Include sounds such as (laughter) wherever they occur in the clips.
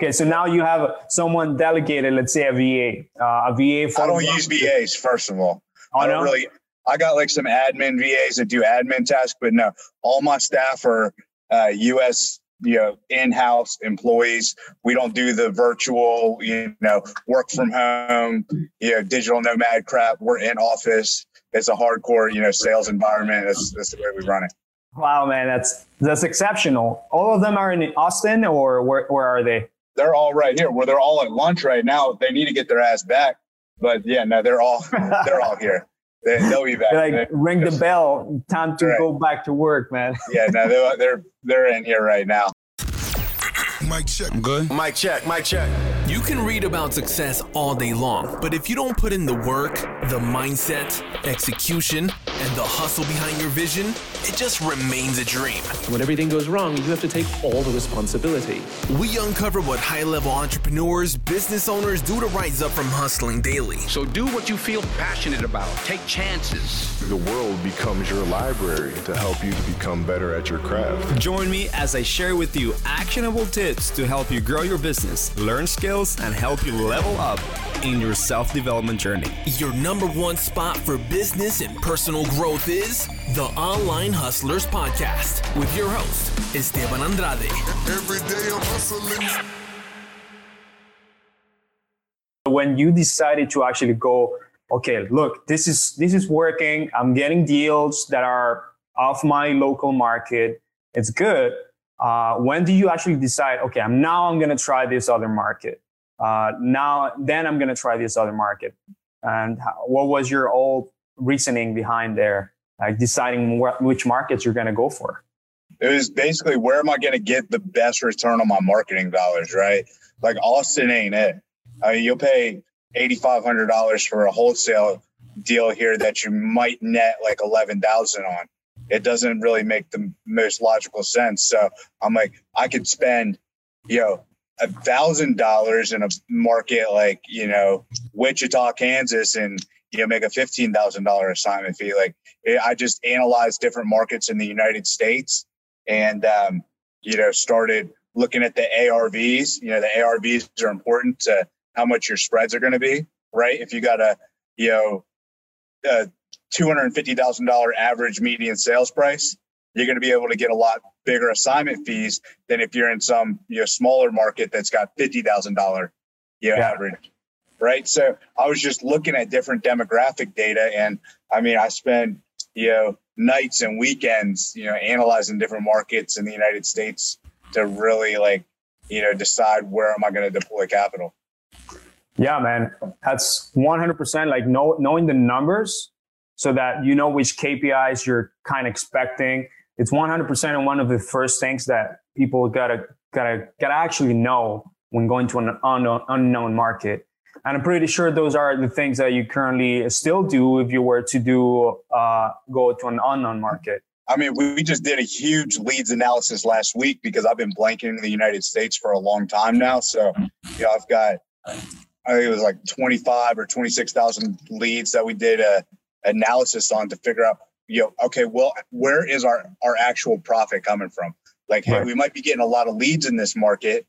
Okay, so now you have someone delegated, let's say a VA, uh, a VA. For I don't use VAs, first of all. Oh, I don't no? really. I got like some admin VAs that do admin tasks, but no, all my staff are uh, U.S. you know in-house employees. We don't do the virtual, you know, work from home, you know, digital nomad crap. We're in office. It's a hardcore, you know, sales environment. That's, that's the way we run it. Wow, man, that's that's exceptional. All of them are in Austin, or where where are they? They're all right here. Where they're all at lunch right now. They need to get their ass back. But yeah, no, they're all (laughs) they're all here. They, will be back. Like ring the bell. Time to right. go back to work, man. (laughs) yeah, no, they're they're they're in here right now. Mic check. I'm good. Mic check. Mic check. You can read about success all day long, but if you don't put in the work, the mindset, execution, and the hustle behind your vision, it just remains a dream. When everything goes wrong, you have to take all the responsibility. We uncover what high level entrepreneurs, business owners do to rise up from hustling daily. So do what you feel passionate about, take chances. The world becomes your library to help you to become better at your craft. Join me as I share with you actionable tips to help you grow your business, learn skills, and help you level up in your self development journey. Your number one spot for business and personal growth is the Online Hustlers Podcast with your host, Esteban Andrade. Every day I'm hustling. When you decided to actually go, okay, look, this is this is working. I'm getting deals that are off my local market. It's good. Uh, when do you actually decide? Okay, I'm now I'm going to try this other market. Uh, now, then I'm going to try this other market. And how, what was your old reasoning behind there, like deciding wh- which markets you're going to go for? It was basically where am I going to get the best return on my marketing dollars, right? Like Austin ain't it. I mean, you'll pay $8,500 for a wholesale deal here that you might net like 11,000 on. It doesn't really make the most logical sense. So I'm like, I could spend, you know, a thousand dollars in a market like you know Wichita, Kansas, and you know make a fifteen thousand dollar assignment fee. Like I just analyzed different markets in the United States, and um, you know started looking at the ARVs. You know the ARVs are important to how much your spreads are going to be, right? If you got a you know a two hundred fifty thousand dollar average median sales price, you're going to be able to get a lot bigger assignment fees than if you're in some you know smaller market that's got fifty thousand dollar you know yeah. average. Right. So I was just looking at different demographic data and I mean I spent you know nights and weekends, you know, analyzing different markets in the United States to really like, you know, decide where am I going to deploy capital. Yeah, man, that's 100% like know, knowing the numbers so that you know which KPIs you're kind of expecting it's 100% one of the first things that people gotta gotta gotta actually know when going to an unknown, unknown market. And I'm pretty sure those are the things that you currently still do if you were to do uh, go to an unknown market. I mean, we just did a huge leads analysis last week because I've been blanking in the United States for a long time now. So, yeah, I've got, I think it was like 25 or 26,000 leads that we did a analysis on to figure out you know, okay, well, where is our our actual profit coming from? Like, hey, we might be getting a lot of leads in this market,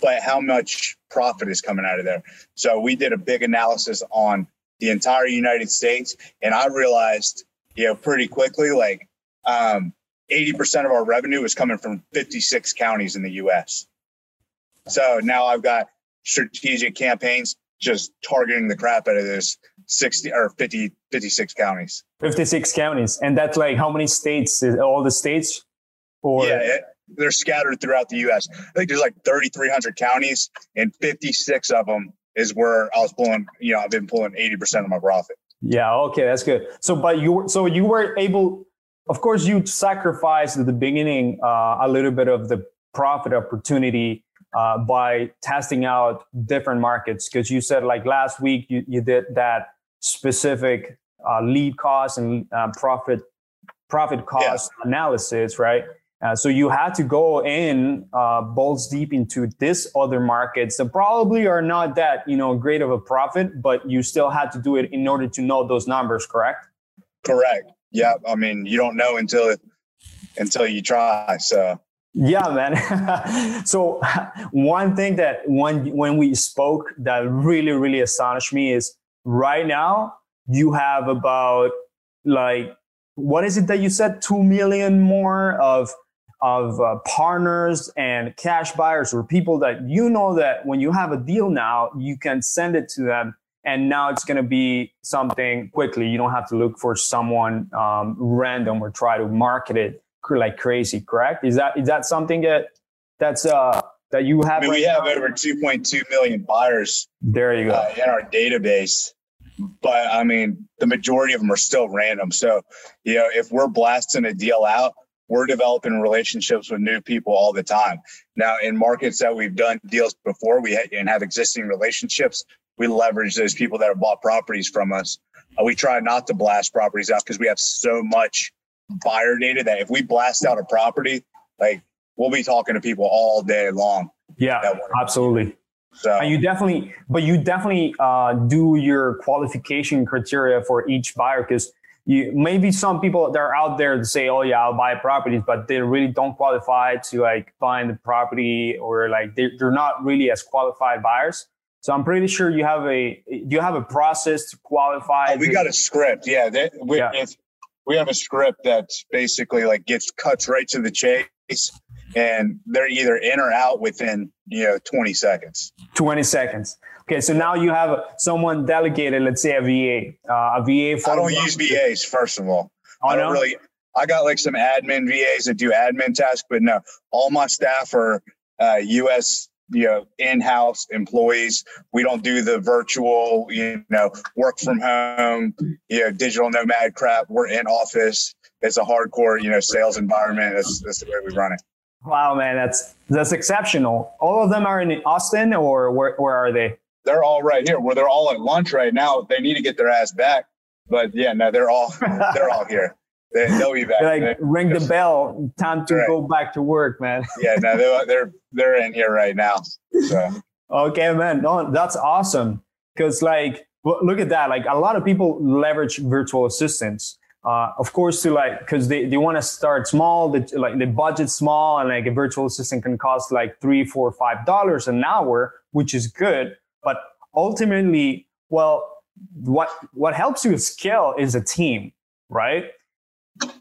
but how much profit is coming out of there? So we did a big analysis on the entire United States, and I realized, you know, pretty quickly, like, um, 80% of our revenue is coming from 56 counties in the US. So now I've got strategic campaigns just targeting the crap out of this 60 or 50, 56 counties. 56 counties. And that's like how many states? All the states? Or yeah, it, they're scattered throughout the U.S. I think there's like 3,300 counties, and 56 of them is where I was pulling. You know, I've been pulling 80 percent of my profit. Yeah. Okay, that's good. So, but you so you were able. Of course, you sacrificed at the beginning uh, a little bit of the profit opportunity uh, by testing out different markets because you said like last week you, you did that specific uh, lead cost and uh, profit profit cost yeah. analysis, right? Uh, so you had to go in uh, balls deep into this other markets that probably are not that you know great of a profit, but you still had to do it in order to know those numbers, correct? Correct. Yeah. I mean, you don't know until until you try. So Yeah, man. (laughs) so one thing that when when we spoke that really really astonished me is right now you have about like what is it that you said? 2 million more of of uh, partners and cash buyers or people that you know that when you have a deal now you can send it to them and now it's going to be something quickly. You don't have to look for someone um, random or try to market it like crazy correct is that is that something that that's uh that you have I mean, right we have now? over 2.2 million buyers there you go uh, in our database but I mean, the majority of them are still random. So, you know, if we're blasting a deal out, we're developing relationships with new people all the time. Now, in markets that we've done deals before, we ha- and have existing relationships, we leverage those people that have bought properties from us. Uh, we try not to blast properties out because we have so much buyer data that if we blast out a property, like we'll be talking to people all day long. yeah absolutely So And you definitely, but you definitely uh, do your qualification criteria for each buyer because you maybe some people that are out there to say, "Oh yeah, I'll buy properties," but they really don't qualify to like find the property or like they, they're not really as qualified buyers. So I'm pretty sure you have a you have a process to qualify. Oh, we got a script. Yeah, they, we, Yeah. We have a script that's basically like gets cuts right to the chase, and they're either in or out within you know 20 seconds. 20 seconds. Okay, so now you have someone delegated, let's say a VA, uh, a VA. For I don't use VAs first of all. Oh, I don't no? really. I got like some admin VAs that do admin tasks, but no, all my staff are uh, U.S. you know in-house employees. We don't do the virtual, you know, work from home, you know, digital nomad crap. We're in office. It's a hardcore, you know, sales environment. That's, that's the way we run it. Wow, man, that's that's exceptional. All of them are in Austin, or where where are they? They're all right here. Where they're all at lunch right now. They need to get their ass back. But yeah, no, they're all (laughs) they're all here. They, they'll be back. Like They- ring the bell, time to Right. go back to work, man. yeah, no, they're, they're they're in here right now. So. (laughs) Okay, man, no, that's awesome. Because like, look at that. Like a lot of people leverage virtual assistants. Uh, of course, to like, because they, they want to start small, the, like the budget small, and like a virtual assistant can cost like three, four, five dollars an hour, which is good. But ultimately, well, what what helps you scale is a team, right?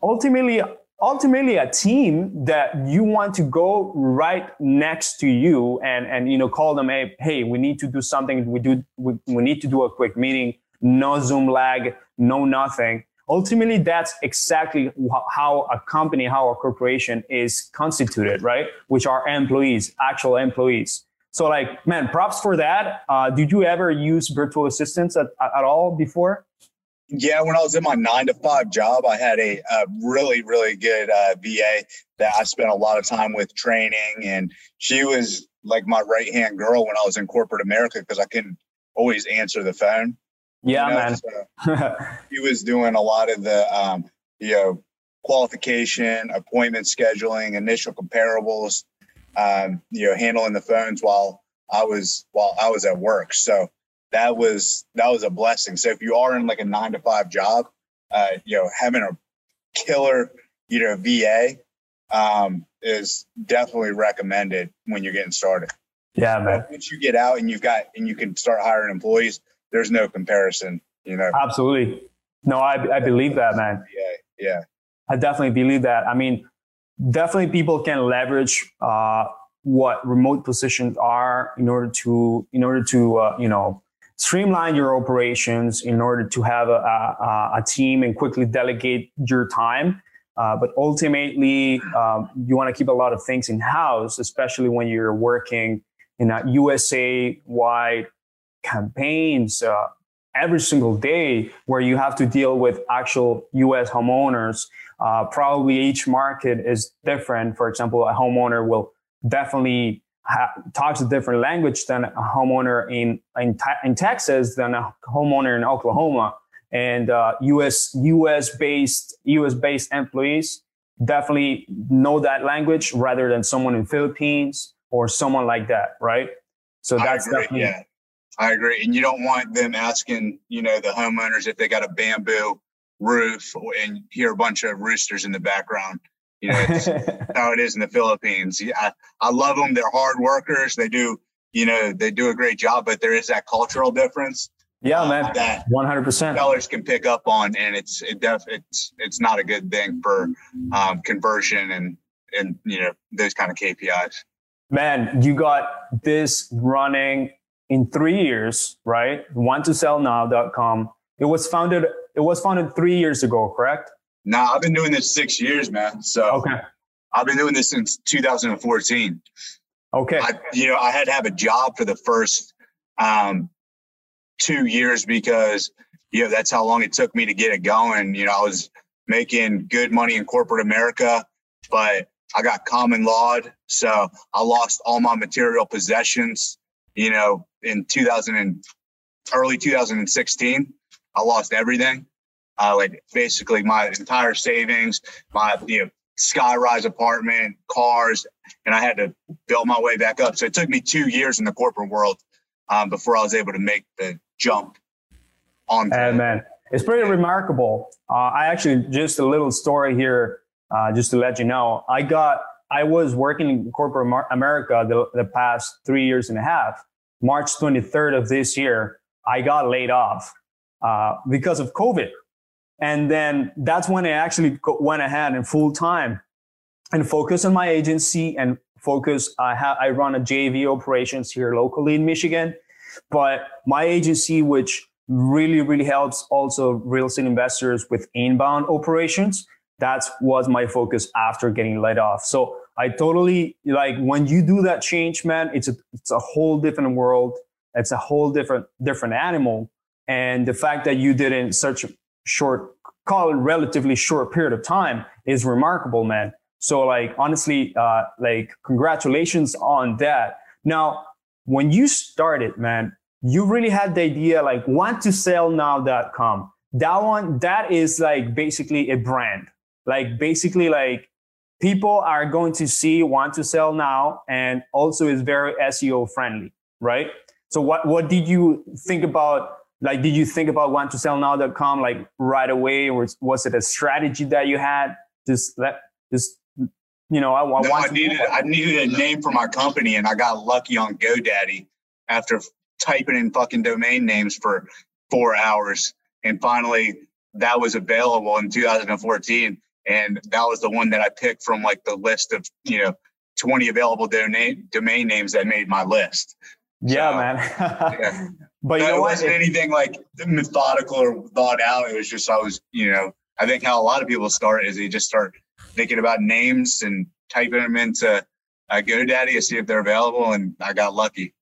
Ultimately, ultimately a team that you want to go right next to you and and you know call them hey hey we need to do something. We do we, we need to do a quick meeting. No zoom lag no nothing. Ultimately that's exactly how a company how a corporation is constituted right? Which are employees actual employees. So like man props for that. Uh, did you ever use virtual assistants at, at all before Yeah, when I was in my nine to five job, I had a, a really, really good uh, VA that I spent a lot of time with training, and she was like my right hand girl when I was in corporate America because I couldn't always answer the phone. yeah you know, man so (laughs) he was doing a lot of the, um, you know, qualification, appointment scheduling, initial comparables, um, you know, handling the phones while I was while I was at work. So that was that was a blessing. So if you are in like a nine to five job, uh, you know, having a killer, you know, VA um, is definitely recommended when you're getting started. yeah man Once you get out and you've got and you can start hiring employees, there's no comparison. You know, absolutely no i, I believe that man yeah, yeah. I definitely believe that. I mean, definitely people can leverage uh, what remote positions are in order to in order to uh, you know streamline your operations, in order to have a, a, a team and quickly delegate your time. Uh, but ultimately, um, you want to keep a lot of things in house, especially when you're working in a USA wide campaigns uh, every single day where you have to deal with actual US homeowners. Uh, probably each market is different. For example, a homeowner will definitely ha- talks a different language than a homeowner in, in, in Texas than a homeowner in Oklahoma. And uh, US US based US based employees definitely know that language rather than someone in Philippines or someone like that, right? So that's agree. definitely Yeah, I agree. And you don't want them asking, you know, the homeowners if they got a bamboo roof and hear a bunch of roosters in the background. You know, it's how it is in the Philippines. Yeah, I, I love them. They're hard workers. They do, you know, they do a great job, but there is that cultural difference. Yeah, uh, man. That One hundred percent. sellers can pick up on, and it's it def, it's it's not a good thing for um, conversion and and you know those kind of KPIs. Man, you got this running in three years, right? Want to sell now.com. It was founded. It was founded three years ago, correct? Nah, I've been doing this six years, man. So Okay. I've been doing this since 2014. Okay. I, you know, I had to have a job for the first um, two years because, you know, that's how long it took me to get it going. You know, I was making good money in corporate America, but I got common lawed. So I lost all my material possessions, you know, in 2000 and early 2016. I lost everything. Uh, like basically my entire savings, my, you know, skyrise apartment, cars, and I had to build my way back up. So it took me two years in the corporate world um, before I was able to make the jump on. And man, it's pretty remarkable. Uh, I actually just a little story here, uh, just to let you know. I got, I was working in corporate America the, the past three years and a half. March 23rd of this year, I got laid off uh, because of COVID. And then that's when I actually went ahead and full time and focus on my agency and focus. I have I run a JV operations here locally in Michigan, but my agency, which really really helps also real estate investors with inbound operations, that was my focus after getting laid off. So I totally like when you do that change, man. It's a it's a whole different world. It's a whole different different animal. And the fact that you didn't a short, call it relatively short period of time is remarkable, man. So like honestly, uh, like congratulations on that. Now, when you started, man, you really had the idea like want to sell now.com. That one, that is like basically a brand. Like basically like people are going to see want to sell now and also is very SEO friendly, right? So what, what did you think about like did you think about want to sell now.com like right away or was it a strategy that you had just let just you know i, I No, want I needed I needed a name for my company, and I got lucky on GoDaddy after typing in fucking domain names for four hours, and finally that was available in 2014, and that was the one that I picked from like the list of you know 20 available domain domain names that made my list. yeah So, man (laughs) yeah. But you No, know it wasn't anything like methodical or thought out. It was just I was, you know, I think how a lot of people start is they just start thinking about names and typing them into uh, GoDaddy to see if they're available, and I got lucky.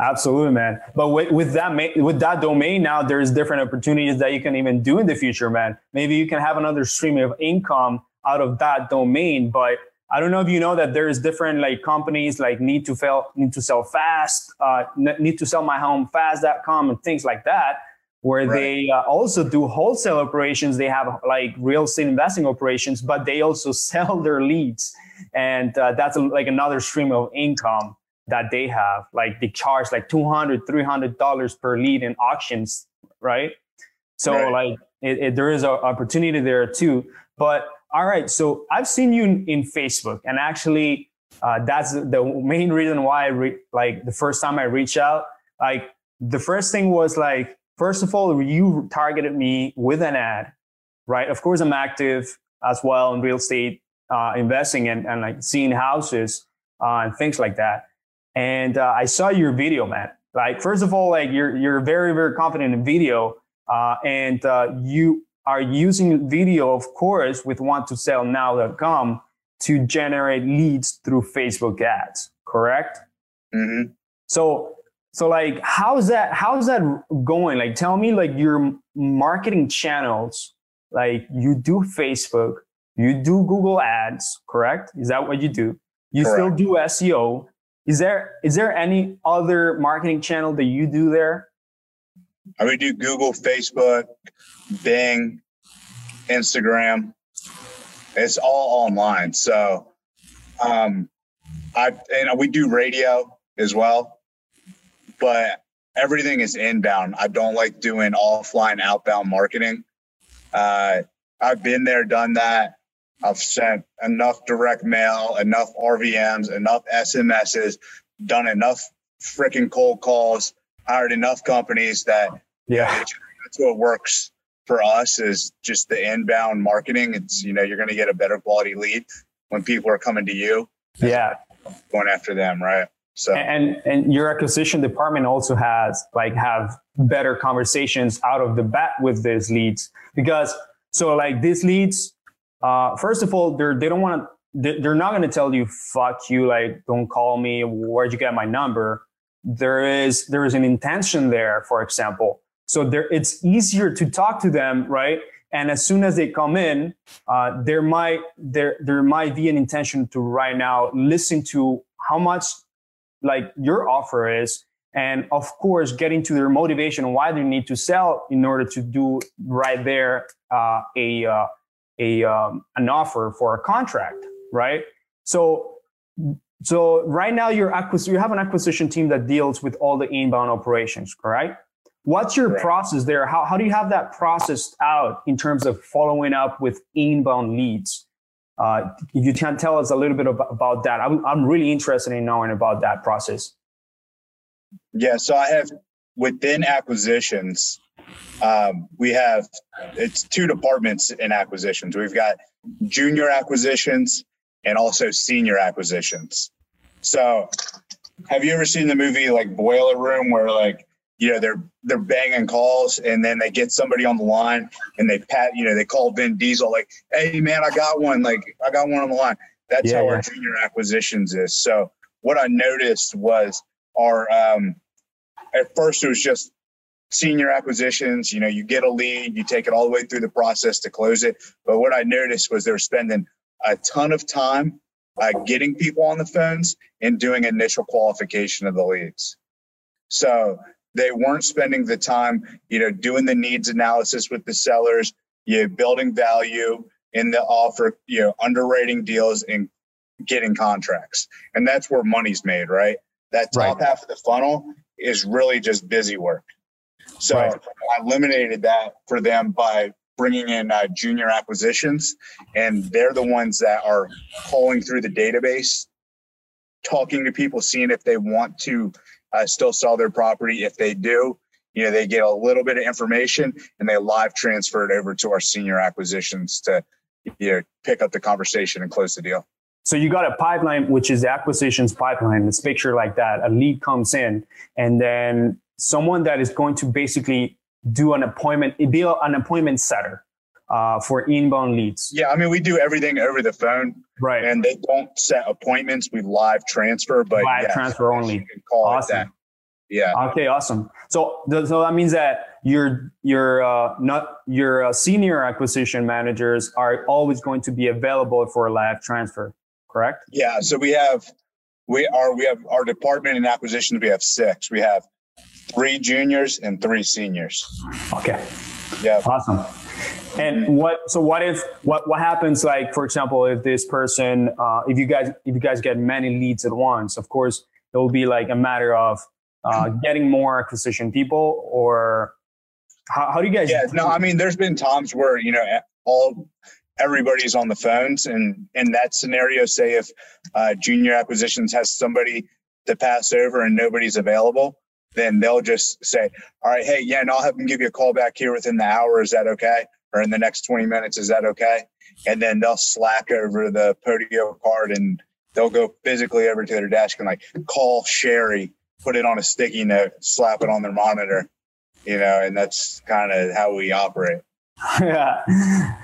Absolutely, man. But with, with that ma- with that domain now, there's different opportunities that you can even do in the future, man. Maybe you can have another stream of income out of that domain. But I don't know if you know that there's different like companies like need to sell need to sell fast, uh, need to sell my home fast.com and things like that, where Right. they uh, also do wholesale operations. They have like real estate investing operations, but they also (laughs) sell their leads, and uh, that's like another stream of income that they have like they charge like 200 300 dollars per lead in auctions right so Right. like it, it, there is an opportunity there too but all right so i've seen you in, facebook and actually uh, that's the main reason why i re- like the first time i reached out like the first thing was like first of all you targeted me with an ad right of course i'm active as well in real estate uh, investing and, and like seeing houses uh, and things like that and uh, I saw your video, man. Like, first of all, like you're you're very very confident in video, uh, and uh, you are using video, of course, with want to sell now.com to generate leads through Facebook ads. Correct? hmm So so like how's that how's that going? Like, tell me like your marketing channels. Like, you do Facebook, you do Google Ads, correct? Is that what you do? You still do SEO. Is there is there any other marketing channel that you do there? I would do Google, Facebook, Bing, Instagram. It's all online. So, um, I and we do radio as well, but everything is inbound. I don't like doing offline, outbound marketing. Uh, I've been there, done that. I've sent enough direct mail, enough RVMs, enough SMSs, done enough freaking cold calls, hired enough companies that Yeah. that's what works for us is just the inbound marketing. It's you know you're going to get a better quality lead when people are coming to you, Yeah. going after them, right? So and and your acquisition department also has like have better conversations out of the bat with these leads because so like these leads uh first of all they're they don't want to they're not going to tell you fuck you like don't call me where'd you get my number there is there is an intention there for example. So there it's easier to talk to them right? And as soon as they come in uh, there might there there might be an intention to right now listen to how much like your offer is and of course getting to their motivation why they need to sell in order to do right there uh, a uh, a um, an offer for a contract right? So so right now you're acquis- you have an acquisition team that deals with all the inbound operations correct? What's your Correct. process there? How, how do you have that processed out in terms of following up with inbound leads? Uh, if you can tell us a little bit about, about that. I'm, I'm really interested in knowing about that process. Yeah, so I have within acquisitions, um, we have it's two departments in acquisitions. We've got junior acquisitions and also senior acquisitions. So, have you ever seen the movie like Boiler Room, where like you know they're they're banging calls and then they get somebody on the line and they pat you know they call Vin Diesel like, hey man, I got one, like I got one on the line. That's Yeah, how yeah. our junior acquisitions is. So what I noticed was our um, at first it was just senior acquisitions you know you get a lead you take it all the way through the process to close it but what i noticed was they're spending a ton of time uh, getting people on the phones and doing initial qualification of the leads so they weren't spending the time you know doing the needs analysis with the sellers you know, building value in the offer you know underwriting deals and getting contracts and that's where money's made right that top half of the funnel is really just busy work. So Right. I eliminated that for them by bringing in uh, junior acquisitions, and they're the ones that are calling through the database, talking to people, seeing if they want to uh, still sell their property. If they do, you know, they get a little bit of information and they live transfer it over to our senior acquisitions to, you know, pick up the conversation and close the deal. So you got a pipeline, which is the acquisitions pipeline. Let's picture like that. A lead comes in, and then someone that is going to basically do an appointment, be an appointment setter uh, for inbound leads. Yeah, I mean, we do everything over the phone. Right. and they don't set appointments. We live transfer, but Live yeah, transfer only. You can call Awesome. it that. Yeah, Okay, awesome. So, so that means that your your uh, not your uh, senior acquisition managers are always going to be available for a live transfer, correct? yeah. So we have we are we have our department in acquisitions. We have six. We have three juniors and three seniors. Okay. Yeah, Awesome. And what? So what if what what happens? Like for example, if this person, uh, if you guys if you guys get many leads at once, of course it will be like a matter of uh, getting more acquisition people, or how, how do you guys? yeah. No, I mean, there's been times where you know all everybody's on the phones, and in that scenario, say if uh, junior acquisitions has somebody to pass over and nobody's available, then they'll just say, "All right, hey, yeah, and I'll have them give you a call back here within the hour. Is that okay? Or in the next 20 minutes, is that okay?" And then they'll slack over the Podio card and they'll go physically over to their desk and like call Sherry, put it on a sticky note, slap it on their monitor, you know, and that's kind of how we operate. (laughs) yeah.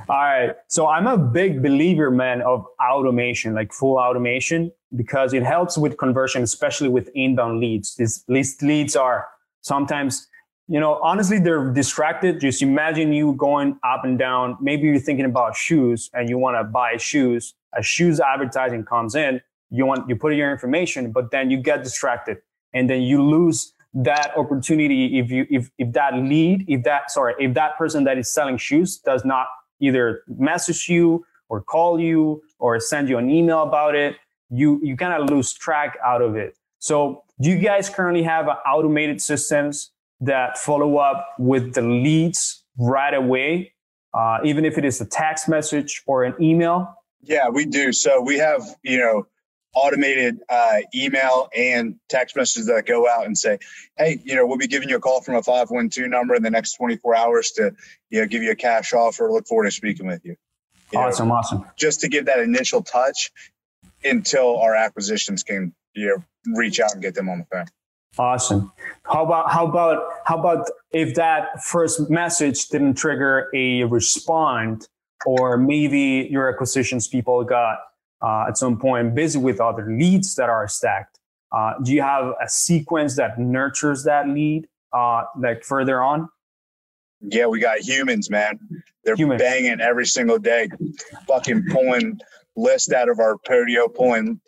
All right. So I'm a big believer, man, of automation, like full automation, because it helps with conversion, especially with inbound leads. These these leads are sometimes, you know, honestly, they're distracted. Just imagine you going up and down. Maybe you're thinking about shoes and you want to buy shoes. A shoes advertising comes in. You want you put in your information, but then you get distracted, and then you lose that opportunity if you if if that lead if that sorry if that person that is selling shoes does not either message you or call you or send you an email about it you you kind of lose track out of it so do you guys currently have automated systems that follow up with the leads right away uh, even if it is a text message or an email Yeah, we do. So we have, you know, automated uh, email and text messages that go out and say, hey, you know, we'll be giving you a call from a 512 number in the next 24 hours to, you know, give you a cash offer. Look forward to speaking with you. you awesome, know, awesome. Just to give that initial touch until our acquisitions can, you know, reach out and get them on the phone. Awesome. How about how about how about if that first message didn't trigger a respond, or maybe your acquisitions people got uh, at some point busy with other leads that are stacked? Uh, do you have a sequence that nurtures that lead uh, like further on? Yeah, we got humans, man. They're Humans. banging every single day, fucking pulling list out of our Podio, pulling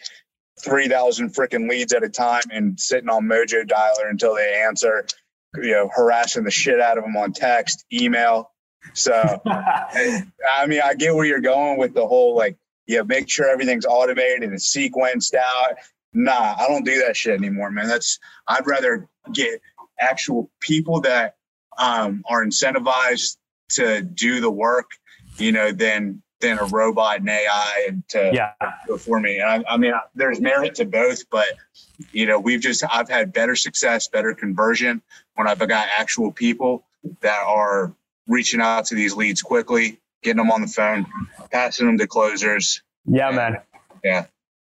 3,000 freaking leads at a time and sitting on Mojo Dialer until they answer, you know, harassing the shit out of them on text, email. So, (laughs) I mean, I get where you're going with the whole like, yeah, make sure everything's automated and sequenced out. Nah, I don't do that shit anymore, man. That's, I'd rather get actual people that um, are incentivized to do the work, you know, than than a robot and AI and to yeah. for me. And I, I mean, there's merit to both, but you know, we've just I've had better success, better conversion when I've got actual people that are reaching out to these leads quickly, getting them on the phone, passing them to closers. Yeah, And- man. Yeah.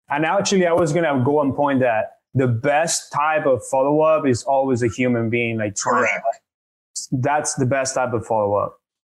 And actually, I was gonna go and point that the best type of follow up is always a human being, like Correct. That's the best type of follow up.